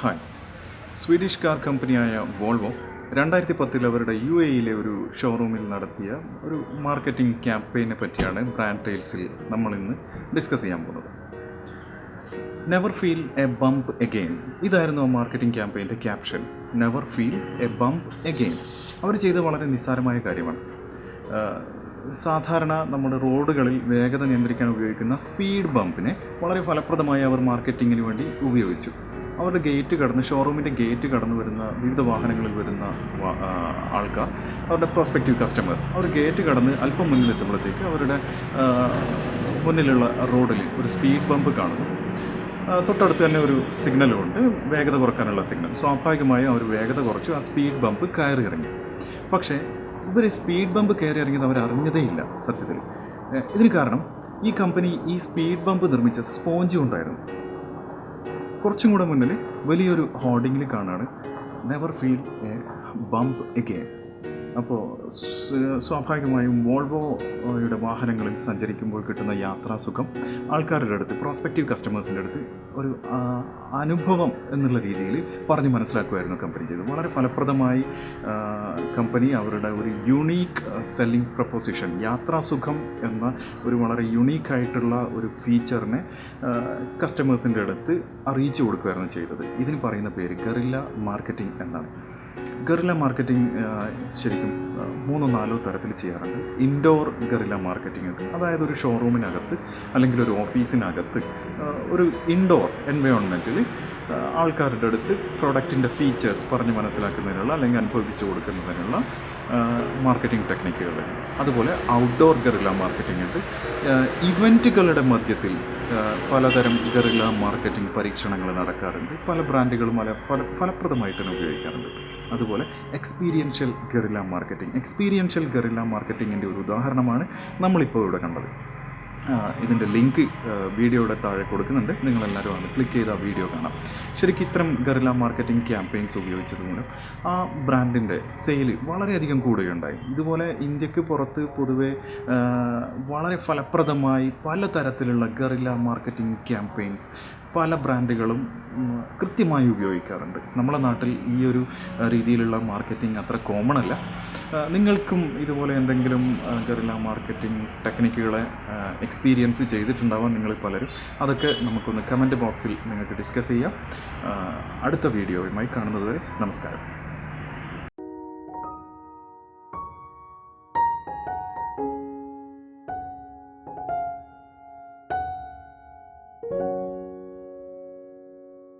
Hi Swedish car കമ്പനിയായ Volvo രണ്ടായിരത്തി പത്തിൽ അവരുടെ യു എയിലെ ഒരു ഷോറൂമിൽ നടത്തിയ ഒരു മാർക്കറ്റിംഗ് ക്യാമ്പയിനെ പറ്റിയാണ് ബ്രാൻഡ് ടൈൽസിൽ നമ്മൾ ഇന്ന് ഡിസ്കസ് ചെയ്യാൻ പോകുന്നത്. Never feel a bump again ഇതായിരുന്നു ആ മാർക്കറ്റിംഗ് ക്യാമ്പയിന്റെ caption never feel a bump again അവർ ചെയ്ത വളരെ നിസ്സാരമായ കാര്യമാണ്. സാധാരണ നമ്മുടെ റോഡുകളിൽ വേഗത നിയന്ത്രിക്കാൻ ഉപയോഗിക്കുന്ന സ്പീഡ് ബമ്പിനെ വളരെ ഫലപ്രദമായി അവർ മാർക്കറ്റിങ്ങിന് വേണ്ടി ഉപയോഗിച്ചു. അവരുടെ ഗേറ്റ് കടന്ന് ഷോറൂമിന്റെ ഗേറ്റ് കടന്ന് വരുന്ന വിവിധ വാഹനങ്ങളിൽ വരുന്ന ആൾക്കാർ അവരുടെ പ്രോസ്പെക്റ്റീവ് കസ്റ്റമേഴ്സ് അവർ ഗേറ്റ് കടന്ന് അല്പം മുന്നിലെത്തുമ്പോഴത്തേക്ക് അവരുടെ മുന്നിലുള്ള റോഡിൽ ഒരു സ്പീഡ് ബമ്പ് കാണുന്നു. തൊട്ടടുത്ത് തന്നെ ഒരു സിഗ്നലും ഉണ്ട്. വേഗത കുറക്കാനുള്ള സിഗ്നൽ സ്വാഭാവികമായും അവർ വേഗത കുറച്ചു ആ സ്പീഡ് ബമ്പ് കയറി ഇറങ്ങി. പക്ഷേ ഇവർ സ്പീഡ് ബമ്പ് കയറി ഇറങ്ങിയത് അവർ അറിഞ്ഞതേയില്ല സത്യത്തിൽ. ഇതിന് കാരണം ഈ കമ്പനി ഈ സ്പീഡ് ബമ്പ് നിർമ്മിച്ചത് സ്പോഞ്ച് കൊണ്ടായിരുന്നു കുറച്ചും കൂടെ മുന്നിൽ വലിയൊരു ഹോർഡിങ്ങിൽ കാണാണ്. Never feel a bump again അപ്പോൾ സ്വാഭാവികമായും വോൾവോയുടെ വാഹനങ്ങളിൽ സഞ്ചരിക്കുമ്പോൾ കിട്ടുന്ന യാത്രാസുഖം ആൾക്കാരുടെ അടുത്ത് പ്രോസ്പെക്റ്റീവ് കസ്റ്റമേഴ്സിന്റെ അടുത്ത് ഒരു അനുഭവം എന്നുള്ള രീതിയിൽ പറഞ്ഞ് മനസ്സിലാക്കുമായിരുന്നു കമ്പനി ചെയ്തത്. വളരെ ഫലപ്രദമായി കമ്പനി അവരുടെ ഒരു യുണീക്ക് സെല്ലിംഗ് പ്രപ്പോസിഷൻ യാത്രാസുഖം എന്ന ഒരു വളരെ യുണീക്കായിട്ടുള്ള ഒരു ഫീച്ചറിനെ കസ്റ്റമേഴ്സിന്റെ അടുത്ത് അറിയിച്ചു കൊടുക്കുകയായിരുന്നു ചെയ്തത്. ഇതിന് പറയുന്ന പേര് ഗറില്ല മാർക്കറ്റിംഗ് എന്നാണ്. ഗറില്ല മാർക്കറ്റിംഗ് ശരിക്കും ആ, മൂന്നോ നാലോ തരത്തിൽ ചെയ്യാറുണ്ട്. ഇൻഡോർ ഗറില മാർക്കറ്റിംഗ് ഒക്കെ. അതായത് ഒരു ഷോറൂമിനകത്ത് അല്ലെങ്കിൽ ഒരു ഓഫീസിനകത്ത് ഒരു ഇൻഡോർ എൻവയോൺമെന്റിൽ ആൾക്കാരുടെ അടുത്ത് പ്രൊഡക്റ്റിന്റെ ഫീച്ചേഴ്സ് പറഞ്ഞ് മനസ്സിലാക്കുന്നതിനുള്ള അല്ലെങ്കിൽ അനുഭവിച്ചു കൊടുക്കുന്നതിനുള്ള മാർക്കറ്റിംഗ് ടെക്നിക്കുകൾ അതുപോലെ ഔട്ട്ഡോർ ഗറില മാർക്കറ്റിംഗ് ഉണ്ട് ഇവന്റുകളുടെ മധ്യത്തിൽ പലതരം ഗറില്ല മാർക്കറ്റിംഗ് പരീക്ഷണങ്ങൾ നടക്കാറുണ്ട്. പല ബ്രാൻഡുകളും പല ഫല ഫലപ്രദമായിട്ട് തന്നെ ഉപയോഗിക്കാറുണ്ട്. അതുപോലെ experiential guerrilla marketing. Experiential guerrilla മാർക്കറ്റിങ്ങിന്റെ ഒരു ഉദാഹരണമാണ് നമ്മളിപ്പോൾ ഇവിടെ കണ്ടത്. ഇതിന്റെ ലിങ്ക് വീഡിയോയുടെ താഴെ കൊടുക്കുന്നുണ്ട്. നിങ്ങളെല്ലാവരും അത് ക്ലിക്ക് ചെയ്ത് ആ വീഡിയോ കാണാം. ശരിക്കും ഇത്തരം ഗറില മാർക്കറ്റിംഗ് ക്യാമ്പയിൻസ് ഉപയോഗിച്ചത് മൂലം ആ ബ്രാൻഡിന്റെ സെയിൽ വളരെയധികം കൂടുകയുണ്ടായി. ഇതുപോലെ ഇന്ത്യയ്ക്ക് പുറത്ത് പൊതുവെ വളരെ ഫലപ്രദമായി പലതരത്തിലുള്ള ഗറില മാർക്കറ്റിംഗ് ക്യാമ്പയിൻസ് പല ബ്രാൻഡുകളും കൃത്യമായി ഉപയോഗിക്കാറുണ്ട്. നമ്മുടെ നാട്ടിൽ ഈ ഒരു രീതിയിലുള്ള മാർക്കറ്റിംഗ് അത്ര കോമൺ അല്ല. നിങ്ങൾക്കും ഇതുപോലെ എന്തെങ്കിലും ഗറില മാർക്കറ്റിംഗ് ടെക്നിക്കുകളെ എക്സ്പീരിയൻസ് ചെയ്തിട്ടുണ്ടാവാം നിങ്ങൾ പലരും. അതൊക്കെ നമുക്കൊന്ന് കമന്റ് ബോക്സിൽ നിങ്ങൾക്ക് ഡിസ്കസ് ചെയ്യാം. അടുത്ത വീഡിയോയുമായി കാണുന്നതുവരെ നമസ്കാരം.